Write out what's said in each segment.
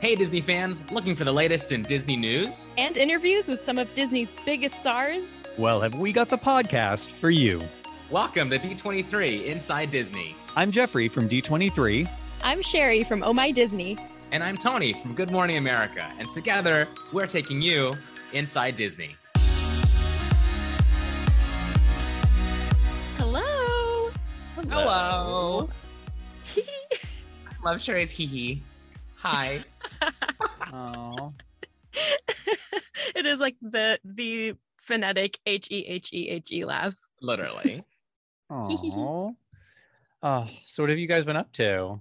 Hey, Disney fans, looking for the latest in Disney news? And interviews with some of Disney's biggest stars? Well, have we got the podcast for you? Welcome to D23 Inside Disney. I'm Jeffrey from D23. I'm Sherry from Oh My Disney. And I'm Tony from Good Morning America. And together, we're taking you inside Disney. Hello. Hello. Love Sherry's hee hee. Hi. Oh. it is like the the phonetic H E H E H E laugh. Literally. Oh. oh. So what have you guys been up to?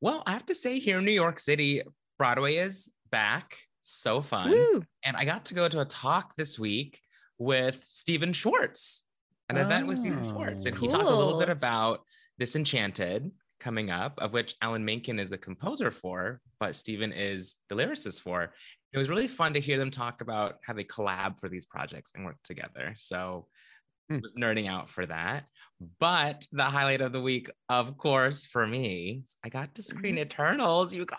Well, I have to say, here in New York City, Broadway is back. So fun. Woo. And I got to go to a talk this week with Stephen Schwartz, an event with Stephen Schwartz. And he talked a little bit oh. about Disenchanted coming up, of which Alan Menken is the composer for, but Stephen is the lyricist for. It was really fun to hear them talk about how they collab for these projects and work together. So I Hmm. was nerding out for that. But the highlight of the week, of course, for me, I got to screen Eternals, you guys.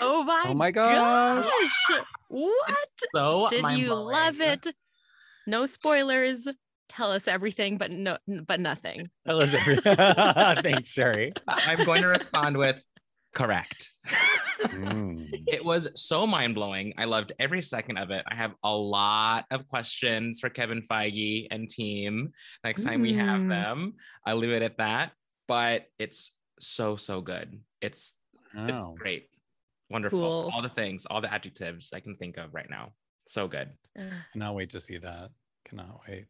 Oh my, Oh my gosh. gosh. What? so Did you love it? No spoilers. Tell us everything, but no, but nothing. Elizabeth. Thanks, Sherry. I'm going to respond with correct. Mm. It was so mind blowing. I loved every second of it. I have a lot of questions for Kevin Feige and team next time we have Mm. them. I'll leave it at that. But it's so, so good. It's, it's Oh. great. Wonderful. Cool. All the things, all the adjectives I can think of right now. So good. Cannot wait to see that. Cannot wait.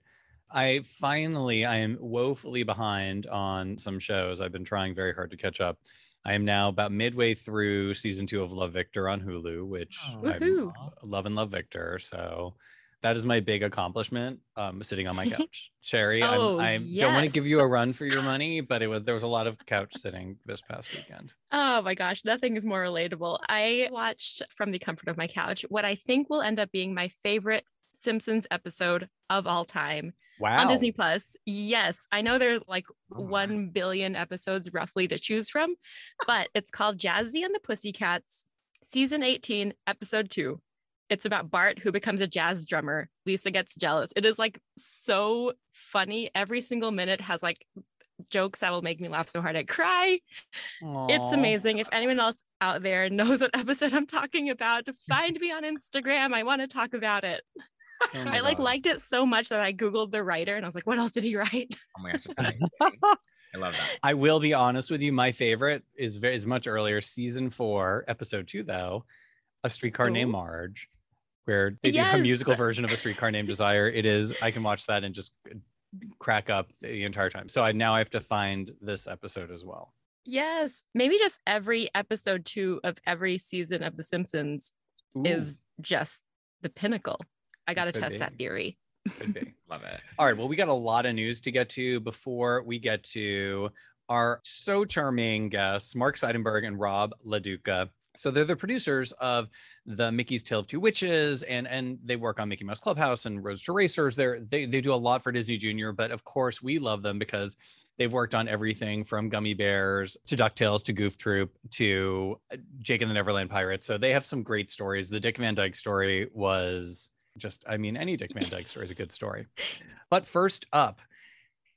I finally, I am woefully behind on some shows. I've been trying very hard to catch up. I am now about midway through season two of Love Victor on Hulu, which Oh. I love and love Victor. So that is my big accomplishment. Um, sitting on my couch, Sherry. Oh, I'm, I don't want to give you a run for your money, but it was there was a lot of couch sitting this past weekend. Oh my gosh, nothing is more relatable. I watched from the comfort of my couch what I think will end up being my favorite Simpsons episode of all time Wow. on Disney Plus. Yes, I know there are like Oh 1 billion episodes roughly to choose from, but it's called Jazzy and the Pussycats, season 18, episode 2. It's about Bart who becomes a jazz drummer. Lisa gets jealous. It is like so funny. Every single minute has like jokes that will make me laugh so hard I cry. It's amazing. If anyone else out there knows what episode I'm talking about, find me on Instagram. I want to talk about it. Oh I like God. liked it so much that I googled the writer and I was like, what else did he write? Oh my gosh. I love that. I will be honest with you. My favorite is very is much earlier, season four, episode two, though, a streetcar named Marge, where they do a musical version of a streetcar named Desire. It is I can watch that and just uh, crack up the entire time. So I now I have to find this episode as well. Yes. Maybe just every episode two of every season of The Simpsons Ooh, is just the pinnacle. I got to test that theory. could be. Love it. All right. Well, we got a lot of news to get to before we get to our so charming guests, Mark Seidenberg and Rob LaDuca. So they're the producers of the Mickey's Tale of Two Witches, and and they work on Mickey Mouse Clubhouse and Roadster Racers. They're they they do a lot for Disney Junior, but of course we love them because they've worked on everything from Gummi Bears to Ducktales to Goof Troop to uh, Jake and the Neverland Pirates. So they have some great stories. The Dick Van Dyke story was just, I mean, any Dick Van Dyke story is a good story. But first up,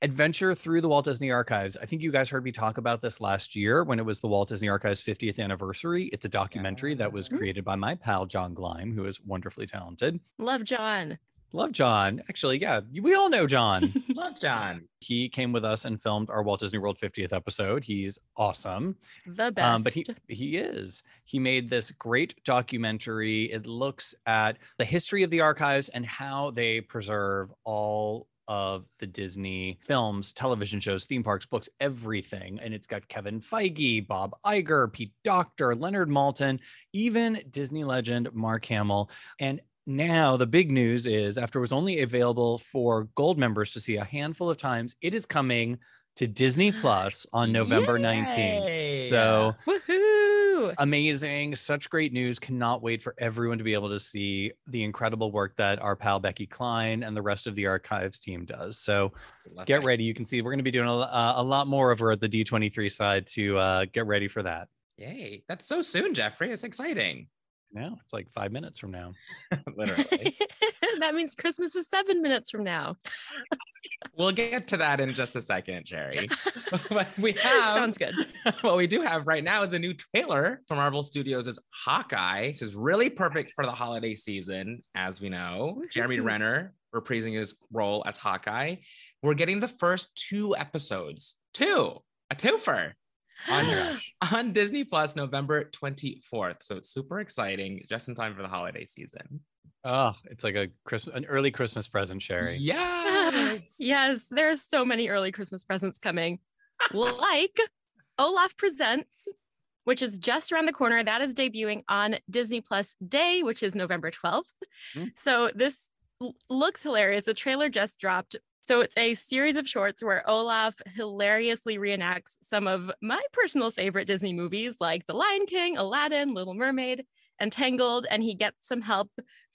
adventure through the Walt Disney Archives. I think you guys heard me talk about this last year when it was the Walt Disney Archives 50th anniversary. It's a documentary that was created by my pal John Gleim, who is wonderfully talented. Love John. Love John. Actually, yeah, we all know John. Love John. he came with us and filmed our Walt Disney World 50th episode. He's awesome. The best. Um, but he he is. He made this great documentary. It looks at the history of the archives and how they preserve all of the Disney films, television shows, theme parks, books, everything. And it's got Kevin Feige, Bob Iger, Pete Docter, Leonard Maltin, even Disney legend Mark Hamill. And now the big news is after it was only available for gold members to see a handful of times, it is coming to Disney Plus on November 19th. Yay! So Woohoo! amazing, such great news. Cannot wait for everyone to be able to see the incredible work that our pal Becky Cline and the rest of the archives team does. So Love get that. ready. You can see we're going to be doing a, a lot more over at the D23 side to uh, get ready for that. Yay. That's so soon, Jeffrey. It's exciting. No, it's like five minutes from now. Literally. that means Christmas is seven minutes from now. we'll get to that in just a second, Jerry. but we have Sounds good. what we do have right now is a new trailer from Marvel Studios' Hawkeye. This is really perfect for the holiday season, as we know. Jeremy Renner reprising his role as Hawkeye. We're getting the first two episodes, two, a twofer on, on Disney Plus November 24th. So it's super exciting, just in time for the holiday season. Oh, it's like a Christmas, an early Christmas present, Sherry. Yes. yes, there's so many early Christmas presents coming. like Olaf Presents, which is just around the corner. That is debuting on Disney Plus Day, which is November 12th. Hmm. So this looks hilarious. The trailer just dropped. So it's a series of shorts where Olaf hilariously reenacts some of my personal favorite Disney movies like The Lion King, Aladdin, Little Mermaid, and Tangled, and he gets some help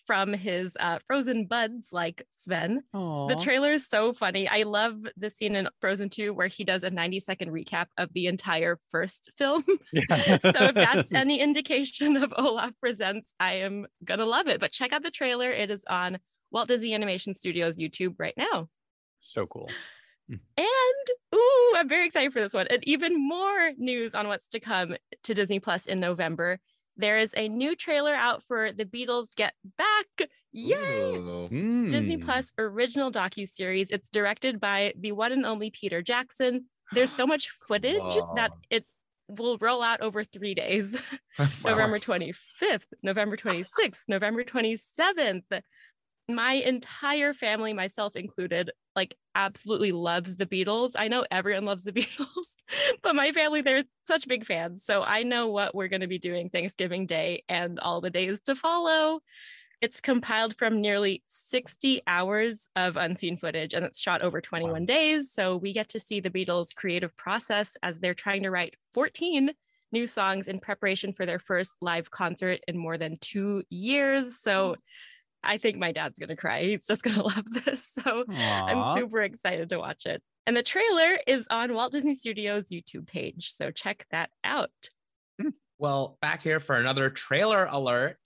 from his uh, frozen buds like Sven. The trailer is so funny. I love the scene in Frozen 2 where he does a 90 second recap of the entire first film. Yeah. so if that's any indication of Olaf Presents, I am gonna love it. But check out the trailer. It is on Walt Disney Animation Studios YouTube right now. So cool. And ooh, I'm very excited for this one. And even more news on what's to come to Disney Plus in November. There is a new trailer out for The Beatles Get Back. Yay! Ooh. Disney Mm. Plus original docu-series. It's directed by the one and only Peter Jackson. There's so much footage that it will roll out over three days. November 25th, November 26th, November 27th. My entire family, myself included, like absolutely loves the Beatles. I know everyone loves the Beatles, but my family, they're such big fans. So I know what we're going to be doing Thanksgiving Day and all the days to follow. It's compiled from nearly 60 hours of unseen footage and it's shot over 21 days. So we get to see the Beatles' creative process as they're trying to write 14 new songs in preparation for their first live concert in more than two years. So I think my dad's going to cry. He's just going to love this. So Aw. I'm super excited to watch it. And the trailer is on Walt Disney Studios YouTube page. So check that out. Mm, well, back here for another trailer alert.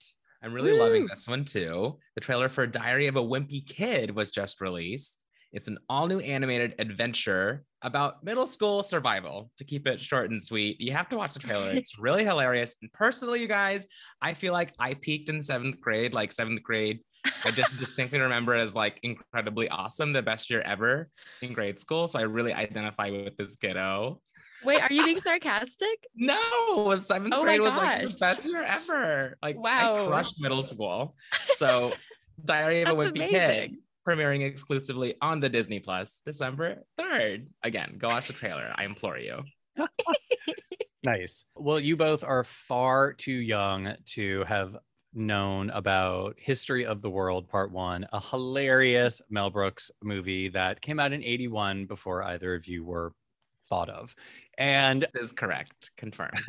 I'm really loving this one too. The trailer for Diary of a Wimpy Kid was just released. It's an all new animated adventure about middle school survival. To keep it short and sweet, you have to watch the trailer. It's really hilarious. And personally, you guys, I feel like I peaked in seventh grade, like seventh grade. I just distinctly remember it as like incredibly awesome, the best year ever in grade school. So I really identify with this kiddo. Wait, are you being sarcastic? No, seventh Oh grade was like the best year ever. Like, Wow. I crushed middle school. So, Diary of a Wimpy Kid. Premiering exclusively on the Disney Plus December 3rd. Again, go watch the trailer. I implore you. Nice. Well, you both are far too young to have known about History of the World Part 1, a hilarious Mel Brooks movie that came out in 81 before either of you were thought of. And This is correct. Confirmed.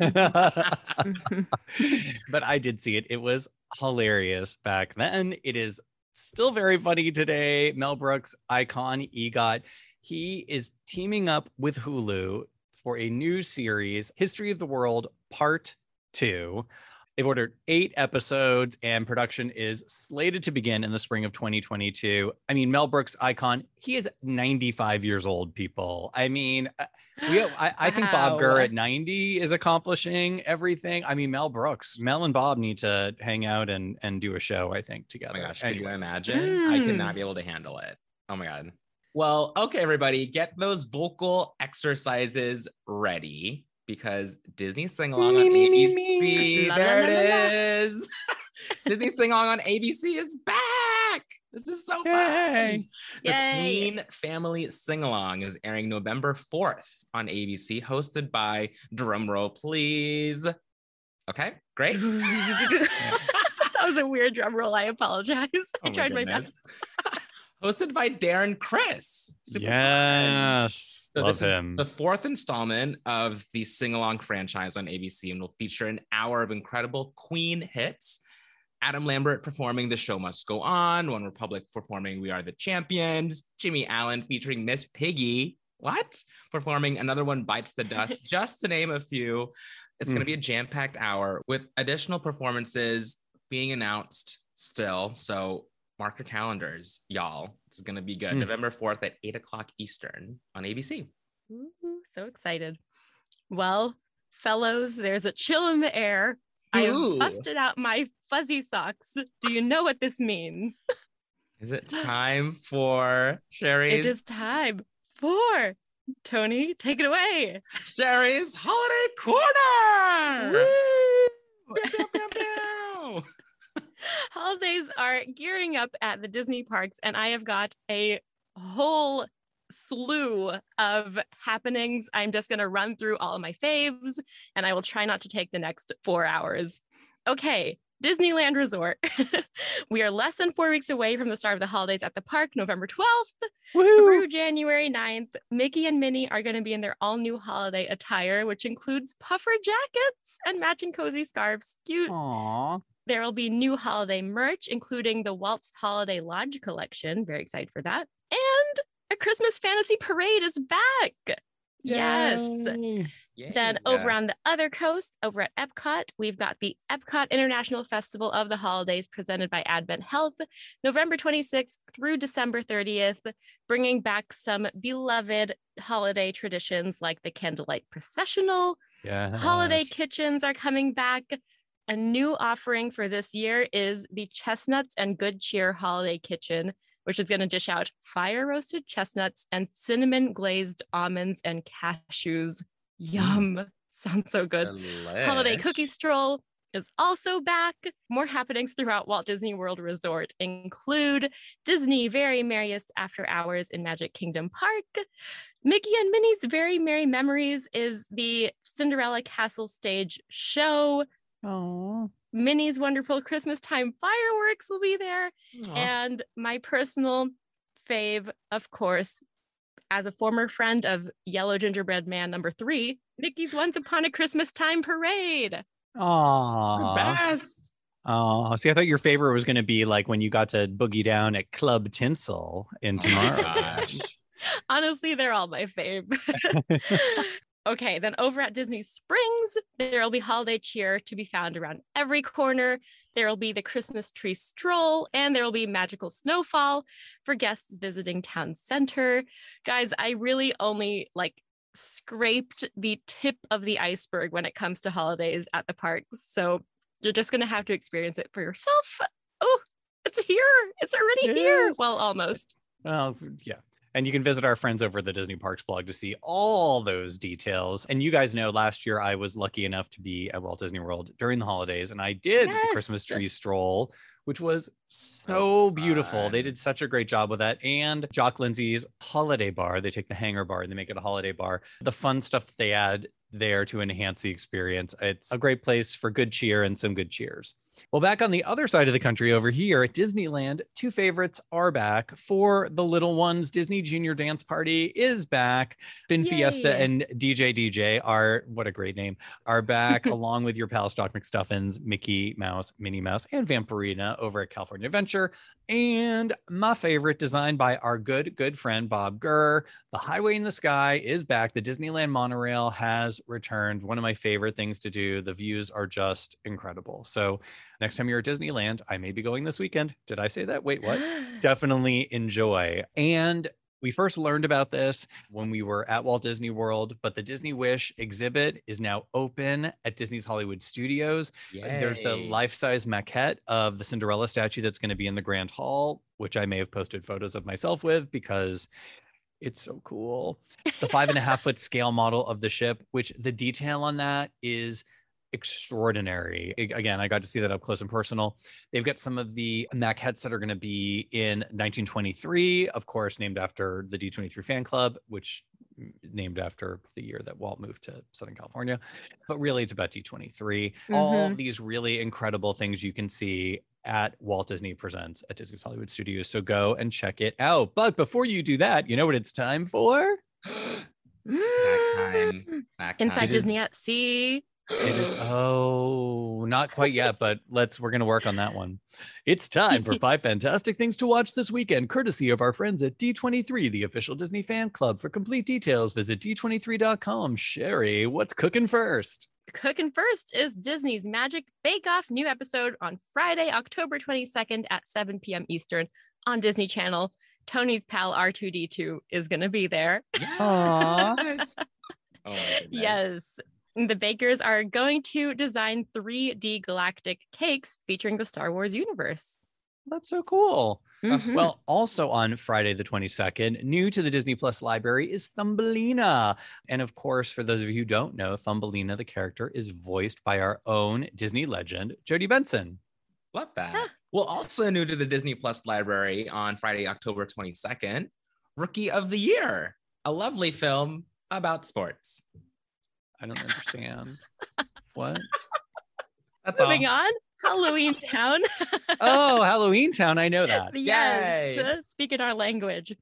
but I did see it. It was hilarious back then. It is still very funny today. Mel Brooks icon EGOT. He is teaming up with Hulu for a new series, History of the World Part 2. They've ordered eight episodes, and production is slated to begin in the spring of 2022. I mean, Mel Brooks icon, he is 95 years old, people. I mean, uh, we, I, I think Bob Wow. Gurr at 90 is accomplishing everything. I mean, Mel Brooks, Mel and Bob need to hang out and and do a show, I think, together. Oh together. my gosh, could you Anyway. imagine? I could Mm. not be able to handle it. Oh my god. Well, okay, everybody, get those vocal exercises ready because Disney Sing Along on Me, me, me, ABC. me. La, There la, la, la, la. it is. Disney Sing Along on ABC is back. This is so fun. Yay. The Yay. Queen Family Sing Along is airing November 4th on ABC, hosted by drumroll, please. Okay, great. that was a weird drum roll. I apologize. Oh I Oh my tried my goodness. best. Hosted by Darren Criss. Super. Yes, So love this is him. the fourth installment of the sing along franchise on ABC and will feature an hour of incredible Queen hits. Adam Lambert performing The Show Must Go On, One Republic performing We Are the Champions, Jimmy Allen featuring Miss Piggy. What? Performing another one bites the dust, just to name a few. It's going to Mm. be a jam packed hour with additional performances being announced still. So mark your calendars, y'all. This is going to be good. Mm. November 4th at 8 o'clock Eastern on ABC. Ooh, so excited. Well, fellows, there's a chill in the air. I have busted out my fuzzy socks. Do you know what this means? Is it time for Sherry's, It is time for Tony. Take it away. Sherry's Holiday Corner? Holidays are gearing up at the Disney parks, and I have got a whole slew of happenings. I'm just going to run through all of my faves, and I will try not to take the next four hours. Okay. Disneyland Resort. we are less than four weeks away from the start of the holidays at the park, November 12th through January 9th. Mickey and Minnie are going to be in their all new holiday attire, which includes puffer jackets and matching cozy scarves. Cute. Aw. There will be new holiday merch, including the Waltz Holiday Lodge collection. Very excited for that. And a Christmas fantasy parade is back. Yes. Yay. Then Yay. over on the other coast, over at Epcot, we've got the Epcot International Festival of the Holidays presented by Advent Health, November 26th through December 30th, bringing back some beloved holiday traditions like the Candlelight Processional, Yeah. Holiday kitchens are coming back. A new offering for this year is the Chestnuts and Good Cheer Holiday Kitchen, which is going to dish out fire roasted chestnuts and cinnamon glazed almonds and cashews. Mm. Yum. Sounds so good. Holiday Delish. Cookie Stroll is also back. More happenings throughout Walt Disney World Resort include Disney Very Merriest After Hours in Magic Kingdom Park. Mickey and Minnie's Very Merry Memories is the Cinderella Castle stage show. Aw. Minnie's Wonderful Christmas Time Fireworks will be there. Aw. And my personal fave, of course, as a former friend of Yellow Gingerbread Man number three, Mickey's Once Upon a Christmas Time Parade. Aw. best. Oh, see, I thought your favorite was going to be like when you got to boogie down at Club Tinsel in Oh tomorrow. Honestly, they're all my fave. okay, then over at Disney Springs, there will be holiday cheer to be found around every corner. There will be the Christmas tree stroll, and there will be magical snowfall for guests visiting town center. Guys, I really only like scraped the tip of the iceberg when it comes to holidays at the parks. So you're just going to have to experience it for yourself. Oh, it's here. It's already here. Well, almost. Well, yeah. And you can visit our friends over at the Disney Parks blog to see all those details. And you guys know last year I was lucky enough to be at Walt Disney World during the holidays, and I did the Christmas tree stroll, which was so beautiful. They did such a great job with that. And Jock Lindsey's holiday bar, they take the hangar bar and they make it a holiday bar. The fun stuff that they add there to enhance the experience. It's a great place for good cheer and some good cheers. Well, back on the other side of the country over here at Disneyland, two favorites are back for the little ones. Disney Junior Dance Party is back. Fin Fiesta and DJ DJ are, what a great name, are back along with your pal Doc McStuffins, Mickey Mouse, Minnie Mouse, and Vampirina over at California Adventure. And my favorite, designed by our good, good friend Bob Gurr, The Highway in the Sky is back. The Disneyland monorail has returned. One of my favorite things to do. The views are just incredible. So, next time you're at Disneyland, I may be going this weekend. Did I say that? Wait, what? Definitely enjoy. And we first learned about this when we were at Walt Disney World, but the Disney Wish exhibit is now open at Disney's Hollywood Studios. There's the life-size maquette of the Cinderella statue that's going to be in the Grand Hall, which I may have posted photos of myself with because it's so cool. The five and a half foot scale model of the ship, which the detail on that is extraordinary. Again, I got to see that up close and personal. They've got some of the maquettes that are going to be in 1923, of course, named after the D23 fan club, which named after the year that Walt moved to Southern California. But really, it's about D23. All Mhm. these really incredible things you can see at Walt Disney Presents at Disney's Hollywood Studios. So go and check it out. But before you do that, you know what it's time for? Snack time. Snack Inside time. It Disney is- at Sea. It is oh, not quite yet, but let's we're gonna work on that one. It's time for five fantastic things to watch this weekend, courtesy of our friends at D23, the official Disney fan club. For complete details, visit d23.com. Sherry, what's cooking first? cooking first is Disney's Magic Bake Off new episode on Friday, October 22nd at 7 p.m. Eastern on Disney Channel. Tony's pal R2D2 is going to be there. Yes. Oh. Yes. The bakers are going to design 3D galactic cakes featuring the Star Wars universe. That's so cool. Mhm. Well, also on Friday the 22nd, new to the Disney Plus library is Thumbelina. And of course, for those of you who don't know, Thumbelina, the character, is voiced by our own Disney legend, Jodi Benson. Love that. Yeah. Well, also new to the Disney Plus library on Friday, October 22nd, Rookie of the Year, a lovely film about sports. I don't understand. what? That's all. On, Halloween Town. Oh, Halloween Town. I know that. yes, Yay. uh, speaking our language.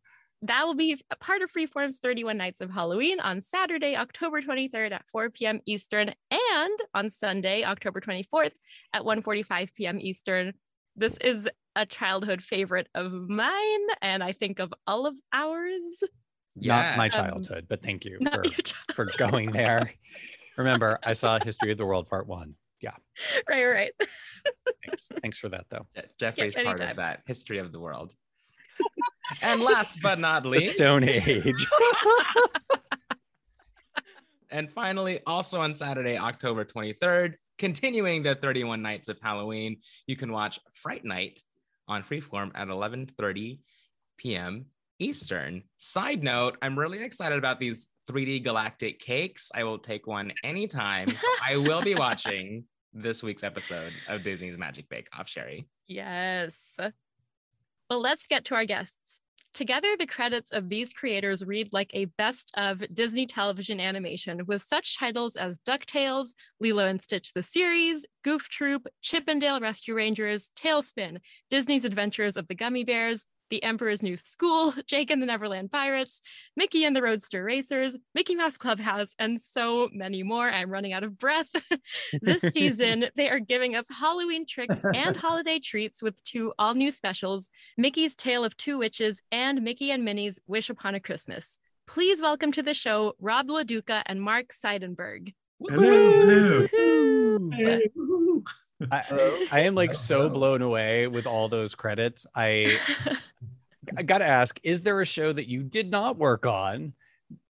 That will be a part of Freeform's 31 Nights of Halloween on Saturday, October 23rd at 4 p.m. Eastern, and on Sunday, October 24th at 1:45 p.m. Eastern. This is a childhood favorite of mine, and I think of all of ours. Not my Yes. Um, childhood, but thank you for, for going there. Remember, I saw History of the World Part One. Yeah. right, right. Thanks. Thanks for that, though. Je- Jeffrey's part of that history of the world. and last but not The least, Stone Age. and finally, also on Saturday, October 23rd, continuing the 31 nights of Halloween, you can watch Fright Night on Freeform at 11:30 p.m. Eastern. Side note, I'm really excited about these 3D galactic cakes. I will take one anytime. So I will be watching this week's episode of Disney's Magic Bake Off, Sherry. Yes. Well, let's get to our guests. Together, the credits of these creators read like a best of Disney television animation with such titles as DuckTales, Lilo and Stitch the series, Goof Troop, Chip 'n Dale Rescue Rangers, TaleSpin, Disney's Adventures of the Gummi Bears, The Emperor's New School, Jake and the Neverland Pirates, Mickey and the Roadster Racers, Mickey Mouse Clubhouse, and so many more. I'm running out of breath. this season, they are giving us Halloween tricks and holiday treats with two all new specials Mickey's Tale of Two Witches and Mickey and Minnie's Wish Upon a Christmas. Please welcome to the show Rob LaDuca and Mark Seidenberg. Hello. Woohoo! I, I am like so blown away with all those credits. I I gotta ask, is there a show that you did not work on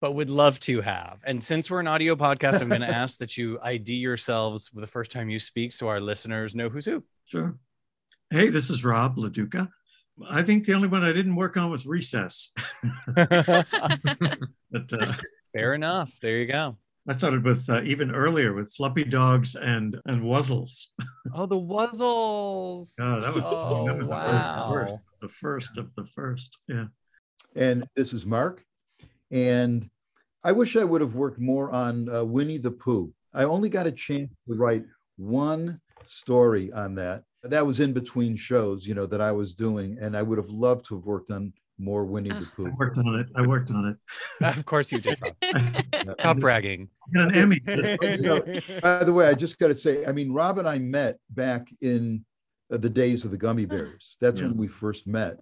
but would love to have? And since we're an audio podcast, I'm gonna ask that you ID yourselves the first time you speak so our listeners know who's who. Sure. Hey, this is Rob LaDuca. I think the only one I didn't work on was Recess. But uh, Fair enough. There you go. I started with uh, even earlier with Fluppy Dogs and and Wuzzles. Oh, the Wuzzles. Oh, that was, Oh, that was wow. the, first, the first of the first. Yeah. And this is Mark. And I wish I would have worked more on uh, Winnie the Pooh. I only got a chance to write one story on that. That was in between shows, you know, that I was doing. And I would have loved to have worked on more Winnie the Ah. I worked on it. I worked on it. Of course you did. Rob. Stop bragging. I got an Emmy. By the way, I just got to say, I mean, Rob and I met back in uh, the days of the Gummi Bears. That's Yeah. when we first met.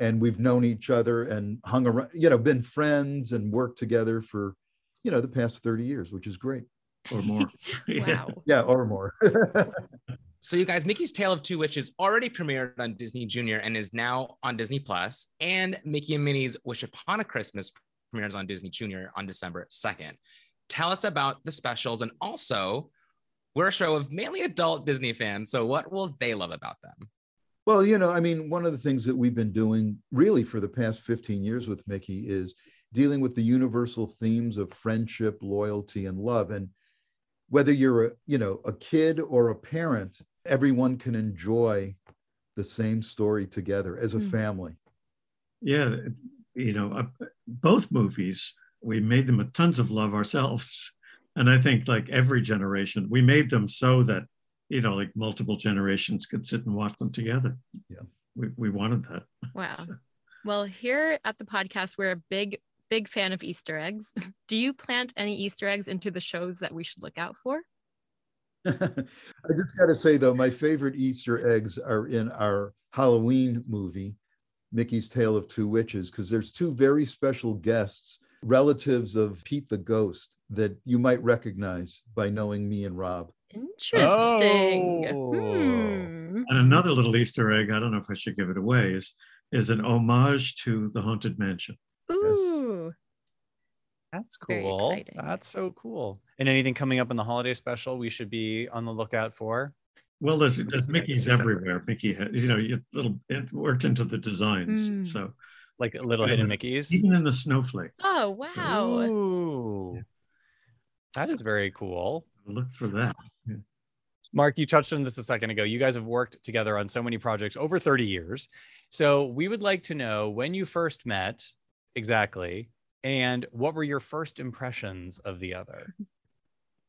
And we've known each other and hung around, you know, been friends and worked together for, you know, the past 30 years, which is great. or more. Wow. Yeah, or more. So, you guys, Mickey's Tale of Two Witches already premiered on Disney Junior and is now on Disney And Mickey and Minnie's Wish Upon a Christmas premieres on Disney Junior on December 2nd. Tell us about the specials. And also, we're a show of mainly adult Disney fans. So, what will they love about them? Well, you know, I mean, one of the things that we've been doing really for the past 15 years with Mickey is dealing with the universal themes of friendship, loyalty, and love. And whether you're a, you know, a kid or a parent, everyone can enjoy the same story together as a Hmm. family. yeah, you know, uh, both movies, we made them with tons of love ourselves. And I think like every generation, we made them so that, you know, like multiple generations could sit and watch them together. Yeah. We, we wanted that. Wow. Well, here at the podcast, we're a big, big fan of Easter eggs. Do you plant any Easter eggs into the shows that we should look out for? I just got to say, though, my favorite Easter eggs are in our Halloween movie, Mickey's Tale of Two Witches, because there's two very special guests relatives of Pete the Ghost that you might recognize by knowing me and Rob. Interesting. Oh. Hmm. And another little Easter egg, I don't know if I should give it away, is, is an homage to the Haunted Mansion. Ooh. That's cool. That's so cool. And anything coming up in the holiday special we should be on the lookout for? Well, there's, there's Mickey's everywhere. Mickey, has, you know, you little it worked into the designs. Mm. So Like a little Yeah, hidden Mickeys? even in the snowflake, Oh, wow. Ooh. That is very cool. look for that. Mark, you touched on this a second ago. You guys have worked together on so many projects over 30 years. So we would like to know when you first met exactly, and what were your first impressions of the other?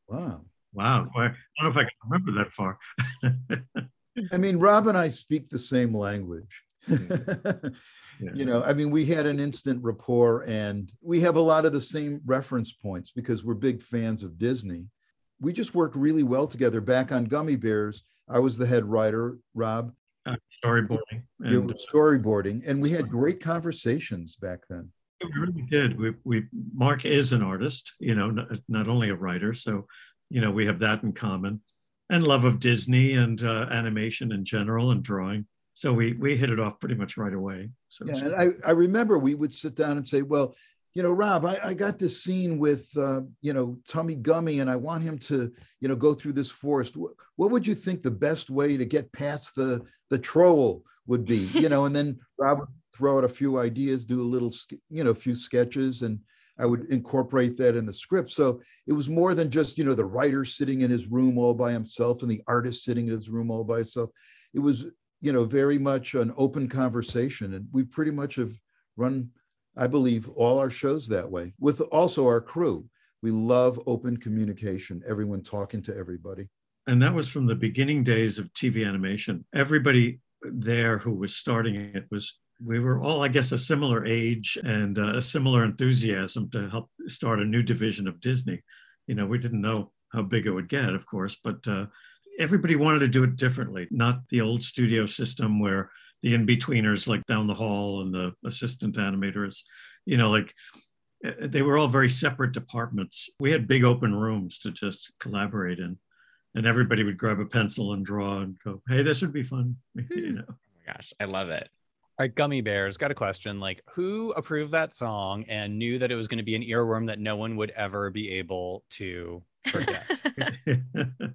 Wow. Wow. I don't know if I can remember that far. I mean, Rob and I speak the same language. Yeah. you know, I mean, we had an instant rapport and we have a lot of the same reference points because we're big fans of Disney. We just worked really well together back on Gummi Bears. I was the head writer, Rob. Uh, storyboarding. You And were storyboarding, and we had great conversations back then. We really did. We, we, Mark is an artist, you know, not, not only a writer. So, you know, we have that in common and love of Disney and uh, animation in general and drawing. So we, we hit it off pretty much right away. So Yeah, and I, I remember we would sit down and say, well, you know, Rob, I, I got this scene with, uh, you know, Tummi Gummi, and I want him to, you know, go through this forest. Wh- What would you think the best way to get past the the troll would be? You know, and then Rob throw out a few ideas, do a little, you know, a few sketches, and I would incorporate that in the script. So it was more than just, you know, the writer sitting in his room all by himself and the artist sitting in his room all by himself. It was, you know, very much an open conversation, and we pretty much have run I believe, all our shows that way, with also our crew. We love open communication, everyone talking to everybody. and that was from the beginning days of TV animation. Everybody there who was starting it was we were all, I guess, a similar age and uh, a similar enthusiasm to help start a new division of Disney. You know, we didn't know how big it would get, of course, but uh, everybody wanted to do it differently, not the old studio system where the in-betweeners like down the hall and the assistant animators, you know, like eh, they were all very separate departments. We had big open rooms to just collaborate in and everybody would grab a pencil and draw and go, "Hey, this would be fun." You know, Oh my gosh, I love it. All right, Gummi Bears, got a question. Like, who approved that song and knew that it was going to be an earworm that no one would ever be able to forget? uh,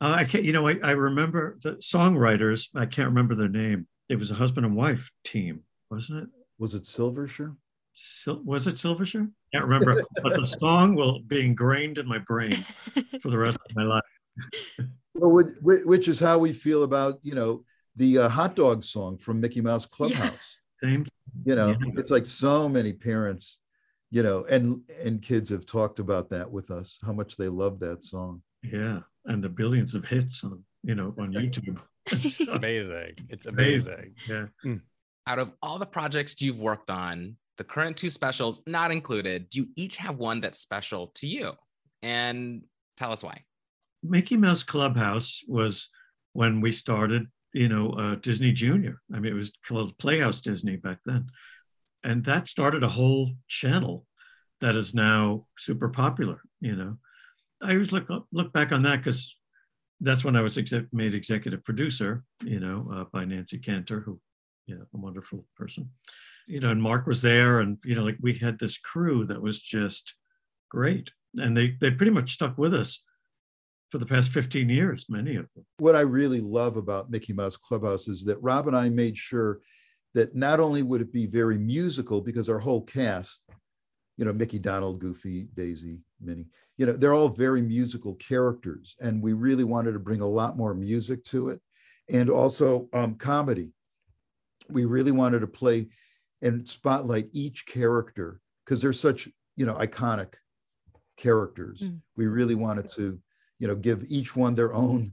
I can't. You know, I, I remember the songwriters. I can't remember their name. It was a husband and wife team, wasn't it? Was it Silversher? Sil- was it Silversher? Can't remember, but the song will be ingrained in my brain for the rest of my life. Well, which, which is how we feel about, you know, the uh, hot dog song from Mickey Mouse Clubhouse. Same. You know, Yeah. it's like so many parents, you know, and and kids have talked about that with us, how much they love that song. Yeah, and the billions of hits on you know on YouTube. It's amazing. It's Amazing. amazing. yeah. Out of all the projects you've worked on, the current two specials not included, do you each have one that's special to you? And tell us why. Mickey Mouse Clubhouse was when we started, you know, uh, Disney Junior. I mean, it was called Playhouse Disney back then. And that started a whole channel that is now super popular, you know. I always look look back on that because that's when I was exec- made executive producer, you know, uh, by Nancy Kanter, who, you know, a wonderful person. You know, and Mark was there, and you know, like we had this crew that was just great, and they they pretty much stuck with us for the past 15 years, many of them. What I really love about Mickey Mouse Clubhouse is that Rob and I made sure that not only would it be very musical because our whole cast, you know, Mickey, Donald, Goofy, Daisy, Minnie, you know, they're all very musical characters. And we really wanted to bring a lot more music to it and also um, comedy. We really wanted to play and spotlight each character because they're such, you know, iconic characters. Mm. We really wanted to, you know, give each one their own,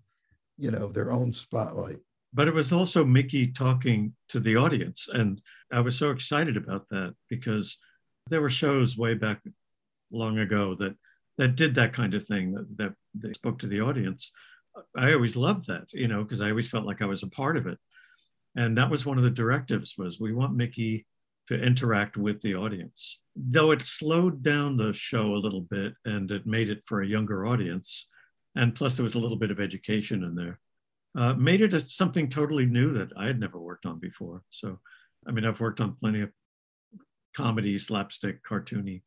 you know, their own spotlight. But it was also Mickey talking to the audience. And I was so excited about that because there were shows way back long ago that that did that kind of thing that, that they spoke to the audience. I always loved that, you know, because I always felt like I was a part of it. And that was one of the directives was we want Mickey to interact with the audience. Though it slowed down the show a little bit and it made it for a younger audience, and plus there was a little bit of education in there, uh, made it a, something totally new that I had never worked on before. So, I mean, I've worked on plenty of comedy, slapstick, cartoony,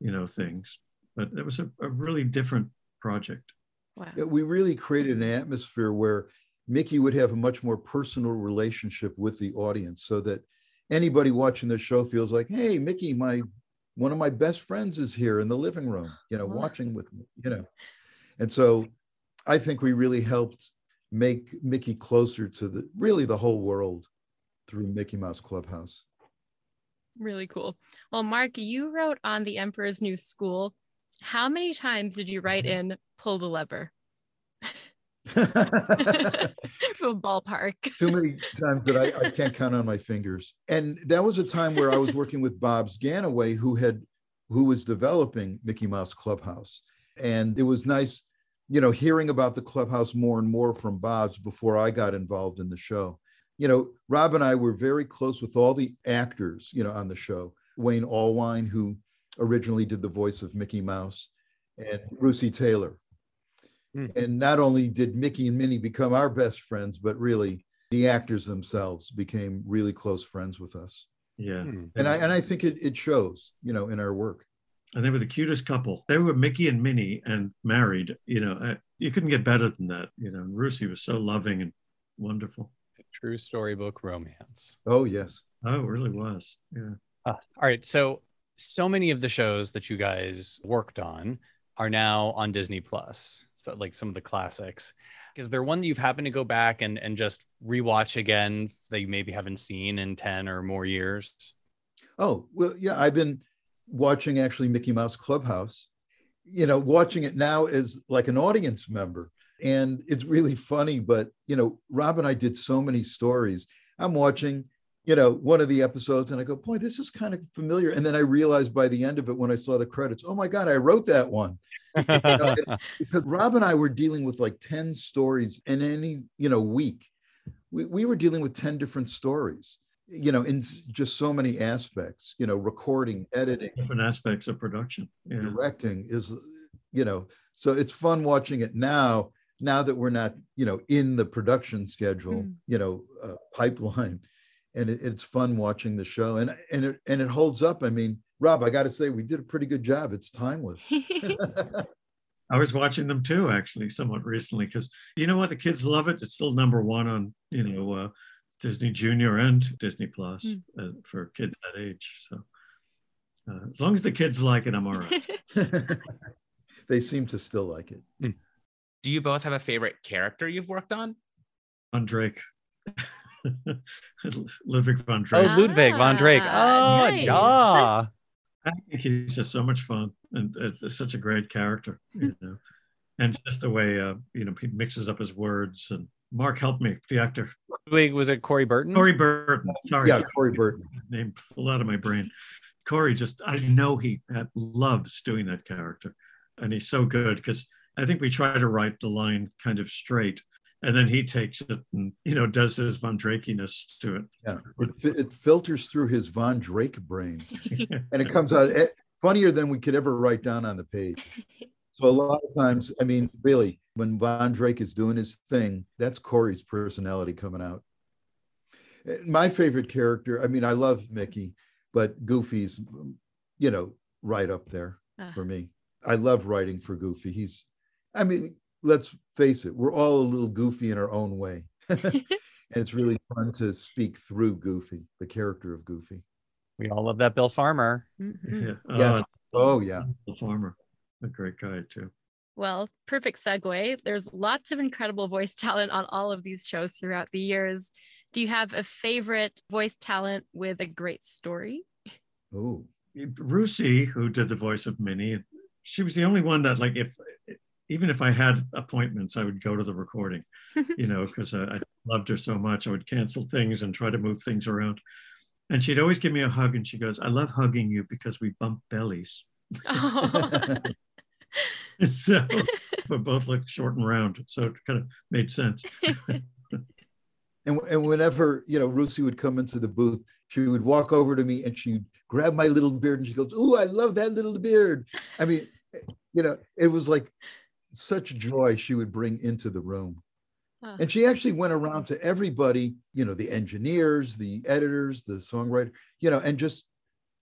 you know, things, but it was a, a really different project. Wow. Yeah, we really created an atmosphere where Mickey would have a much more personal relationship with the audience so that anybody watching the show feels like, hey, Mickey, my one of my best friends is here in the living room, you know, Wow. watching with me, you know. And so I think we really helped make Mickey closer to the really the whole world through Mickey Mouse Clubhouse. Really cool. Well, Mark, you wrote on The Emperor's New School. How many times did you write mm-hmm. in pull the lever from ballpark? too many times that I, I can't count on my fingers. And that was a time where I was working with Bobs Gannaway, who had who was developing Mickey Mouse Clubhouse. And it was nice, you know, hearing about the clubhouse more and more from Bobs before I got involved in the show. You know, Rob and I were very close with all the actors, you know, on the show. Wayne Allwine, who originally did the voice of Mickey Mouse, and Russi Taylor. Hmm. And not only did Mickey and Minnie become our best friends, but really the actors themselves became really close friends with us. Yeah. Hmm. And I and I think it, it shows, you know, in our work. And they were the cutest couple. They were Mickey and Minnie and married. You know, uh, you couldn't get better than that. You know, and Russi was so loving and wonderful. True storybook romance. Oh yes. Oh, it really was. Yeah. Uh, all right. So, so many of the shows that you guys worked on are now on Disney Plus. So, like some of the classics. Is there one that you've happened to go back and, and just rewatch again that you maybe haven't seen in 10 or more years? Oh, well, yeah, I've been watching actually Mickey Mouse Clubhouse, you know, watching it now as like an audience member. And it's really funny, but you know, Rob and I did so many stories. I'm watching, you know, one of the episodes and I go, boy, this is kind of familiar. And then I realized by the end of it, when I saw the credits, oh my God, I wrote that one. because Rob and I were dealing with like 10 stories in any, you know, week. We, we were dealing with 10 different stories, you know, in just so many aspects, you know, recording, editing, Different aspects of production. Yeah. directing is, you know, so it's fun watching it now, now that we're not, you know, in the production schedule, Mm. you know, uh, pipeline. And it, it's fun watching the show and, and it, and it holds up. I mean, Rob, I got to say, we did a pretty good job. It's timeless. I was watching them too, actually, somewhat recently, because you know what? The kids love it. It's still number one on, you know, uh, Disney Junior and Disney Plus Mm. uh, for kids that age. So uh, as long as the kids like it, I'm all right. they seem to still like it. Do you both have a favorite character you've worked on? on Drake. Ludwig von Drake. oh, Ludwig von Drake. Oh, Ah, nice. yeah. I think he's just so much fun and it's, it's such a great character, you know. And just the way uh, you know he mixes up his words and Mark helped me, the actor. Ludwig, was it Corey Burton? Corey Burton. Sorry, Yeah, Corey Burton. his name flew out of my brain. Corey just I know he loves doing that character. And he's so good because I think we try to write the line kind of straight. And then he takes it and you know does his Von Drakiness to it. Yeah, it, it filters through his Von Drake brain, and it comes out eh, funnier than we could ever write down on the page. So a lot of times, I mean, really, when Von Drake is doing his thing, that's Corey's personality coming out. Eh, My favorite character, I mean, I love Mickey, but Goofy's, you know, right up there Ah. for me. I love writing for Goofy. He's, I mean, let's face it, we're all a little goofy in our own way. and it's really fun to speak through Goofy, the character of Goofy. We all love that Bill Farmer. Mhm. Yeah. Yeah. Oh, Oh yeah. the farmer, a great guy too. Well, perfect segue. There's lots of incredible voice talent on all of these shows throughout the years. Do you have a favorite voice talent with a great story? Oh. Russi, who did the voice of Minnie, she was the only one that, like, if even if I had appointments, I would go to the recording, you know, because I, I loved her so much. I would cancel things and try to move things around. And she'd always give me a hug, and she goes, "I love hugging you because we bump bellies." Oh. so we both look short and round, so it kind of made sense. And, and whenever you know Russi would come into the booth, she would walk over to me and she'd grab my little beard and she goes, "Ooh, I love that little beard." I mean, you know, it was like such joy she would bring into the room. Huh. And she actually went around to everybody, you know, the engineers, the editors, the songwriter, you know, and just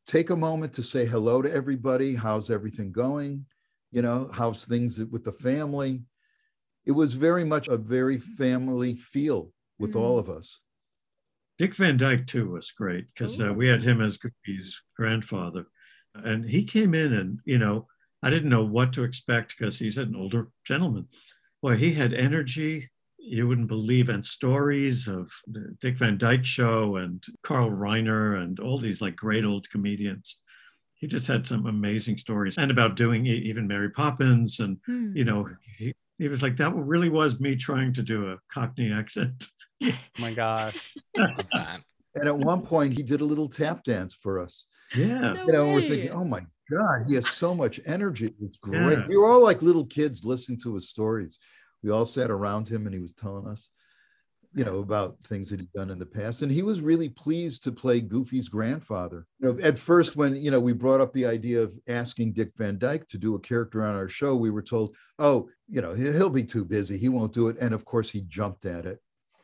take a moment to say hello to everybody. How's everything going? You know, how's things with the family? It was very much a very family feel with Mhm. all of us. Dick Van Dyke too was great because uh, we had him as Goofy's grandfather, and he came in and you know I didn't know what to expect because he's an older gentleman. Boy, he had energy you wouldn't believe, and stories of the Dick Van Dyke Show and Carl Reiner and all these like great old comedians. He just had some amazing stories and about doing even Mary Poppins and Hmm. you know he, he was like that really was me trying to do a Cockney accent. Oh my gosh. And at one point, he did a little tap dance for us. Yeah. No You know, we're thinking, oh my God, he has so much energy. It was great. Yeah. We were all like little kids listening to his stories. We all sat around him and he was telling us, you know, about things that he'd done in the past. And he was really pleased to play Goofy's grandfather. You know, at first, when, you know, we brought up the idea of asking Dick Van Dyke to do a character on our show, we were told, oh, you know, he- he'll be too busy. He won't do it. And of course, he jumped at it.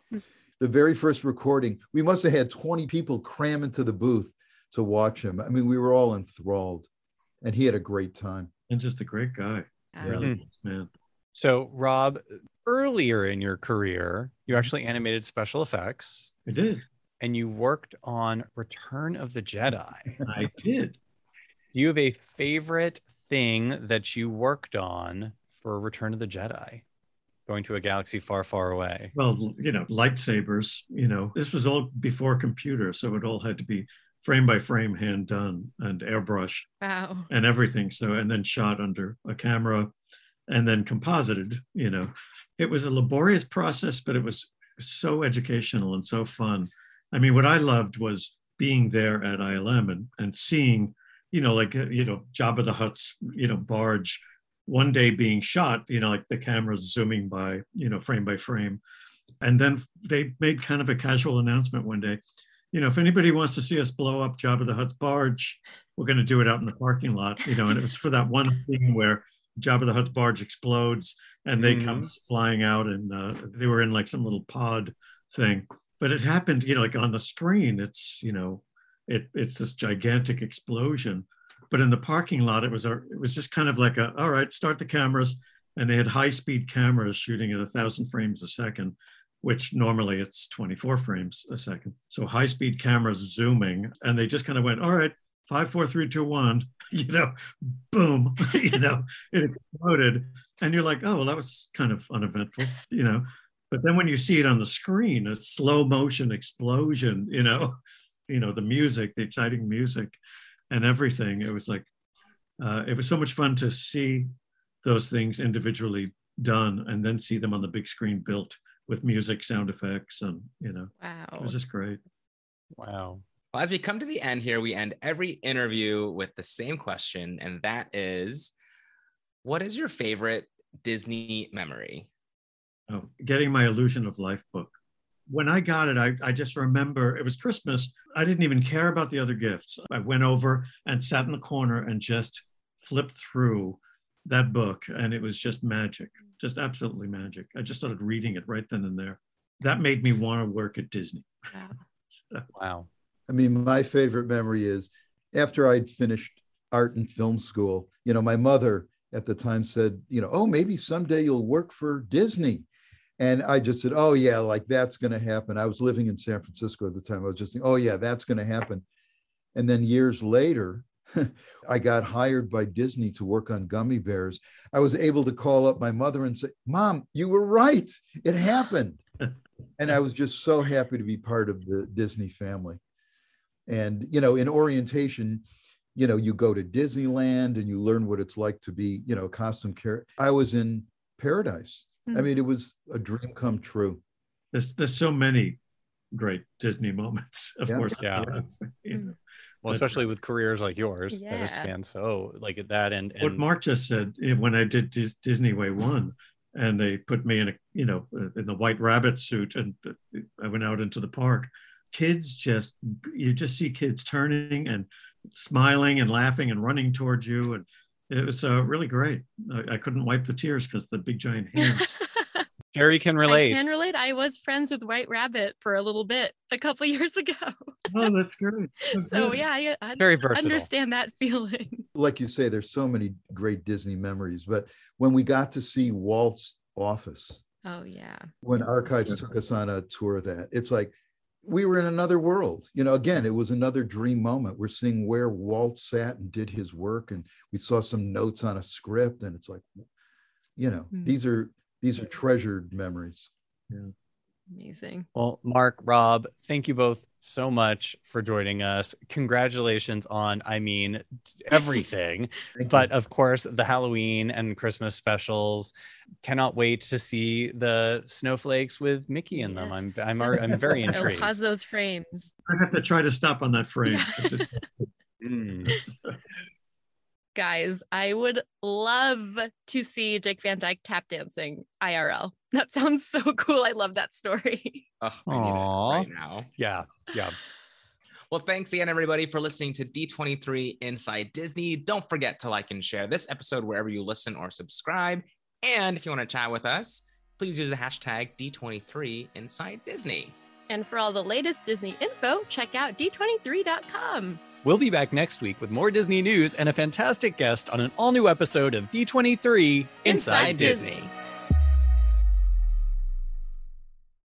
Hmm. The very first recording, we must have had 20 people cram into the booth to watch him. I mean, we were all enthralled and he had a great time. And just a great guy. Yeah. Really was, man. So, Rob, earlier in your career, you mm-hmm. actually animated special effects I did. and you worked on Return of the Jedi. I did. Do you have a favorite thing that you worked on for Return of the Jedi? Going to a galaxy far, far away. Well, you know, lightsabers, you know, this was all before computer. So it all had to be frame by frame, hand done and airbrushed Wow. and everything. So, and then shot under a camera and then composited, you know. It was a laborious process, but it was so educational and so fun. I mean, what I loved was being there at ILM and, and seeing, you know, like, uh, you know, Jabba the Hutt's, you know, barge one day being shot, you know, like the cameras zooming by, you know, frame by frame. And then they made kind of a casual announcement one day, you know, if anybody wants to see us blow up Jabba the Hutt's barge, we're going to do it out in the parking lot, you know, and it was for that one scene where Jabba the Hutt's barge explodes and they Mhm. come flying out and uh, they were in like some little pod thing. But it happened, you know, like on the screen, it's, you know, it, it's this gigantic explosion. But in the parking lot, it was a, it was just kind of like a, all right, start the cameras. And they had high speed cameras shooting at a thousand frames a second, which normally it's 24 frames a second. So high speed cameras zooming, and they just kind of went, all right, five, four, three, two, one, you know, boom, you know, it exploded. And you're like, oh, well, that was kind of uneventful, you know. But then when you see it on the screen, a slow motion explosion, you know, you know, the music, the exciting music and everything, it was like, uh, it was so much fun to see those things individually done and then see them on the big screen built with music, sound effects, and, you know, it Wow. was just great. Wow. Well, as we come to the end here, we end every interview with the same question, and that is what is your favorite Disney memory? Oh, getting my Illusion of Life book. When I got it, I, I just remember it was Christmas. I didn't even care about the other gifts. I went over and sat in the corner and just flipped through that book, and it was just magic, just absolutely magic. I just started reading it right then and there. That made me want to work at Disney. Wow. Wow. I mean, my favorite memory is after I'd finished art and film school, you know, my mother at the time said, you know, oh, maybe someday you'll work for Disney. And I just said, oh, yeah, like that's going to happen. I was living in San Francisco at the time. I was just thinking, oh, yeah, that's going to happen. And then years later, I got hired by Disney to work on Gummi Bears. I was able to call up my mother and say, Mom, you were right. It happened. and I was just so happy to be part of the Disney family. And, you know, in orientation, you know, you go to Disneyland and you learn what it's like to be, you know, costume character. I was in paradise. I Hmm. mean, it was a dream come true. There's, there's so many great Disney moments, of Yeah. course. Yeah. You know. Well, especially with careers like yours that Yeah. have spanned so like at that and, what Mark just said when I did Dis- Disney Way One, and they put me in a you know uh, in the White Rabbit suit, and uh, I went out into the park. Kids just you just see kids turning and smiling and laughing and running towards you and it was uh, really great I, I couldn't wipe the tears because the big giant hands Jerry can relate. I can relate. I was friends with White Rabbit for a little bit a couple years ago. oh that's great That's so good. yeah, I, I Very versatile. understand that feeling. like you say, there's so many great Disney memories. But when we got to see Walt's office, Oh yeah. when Archives took us on a tour of that, it's like we were in another world. You know, again, it was another dream moment. We're seeing where Walt sat and did his work, and we saw some notes on a script, and it's like, you know, Hmm. these are these are treasured memories. Amazing. Well, Mark, Rob, thank you both so much for joining us. Congratulations on, I mean, everything. Thank you. but of course, the Halloween and Christmas specials. Cannot wait to see the snowflakes with Mickey in them. I'm I'm I'm very intrigued. pause those frames. i have to try to stop on that frame 'cause it- Mm. Guys, I would love to see Jake Van Dyke tap dancing IRL. That sounds so cool. I love that story. Oh, I need right now. Yeah, yeah. Well, thanks again, everybody, for listening to D23 Inside Disney. Don't forget to like and share this episode wherever you listen or subscribe. And if you want to chat with us, please use the hashtag D23 Inside Disney. And for all the latest Disney info, check out d23.com. We'll be back next week with more Disney news and a fantastic guest on an all new episode of D23 Inside, Inside Disney. Disney.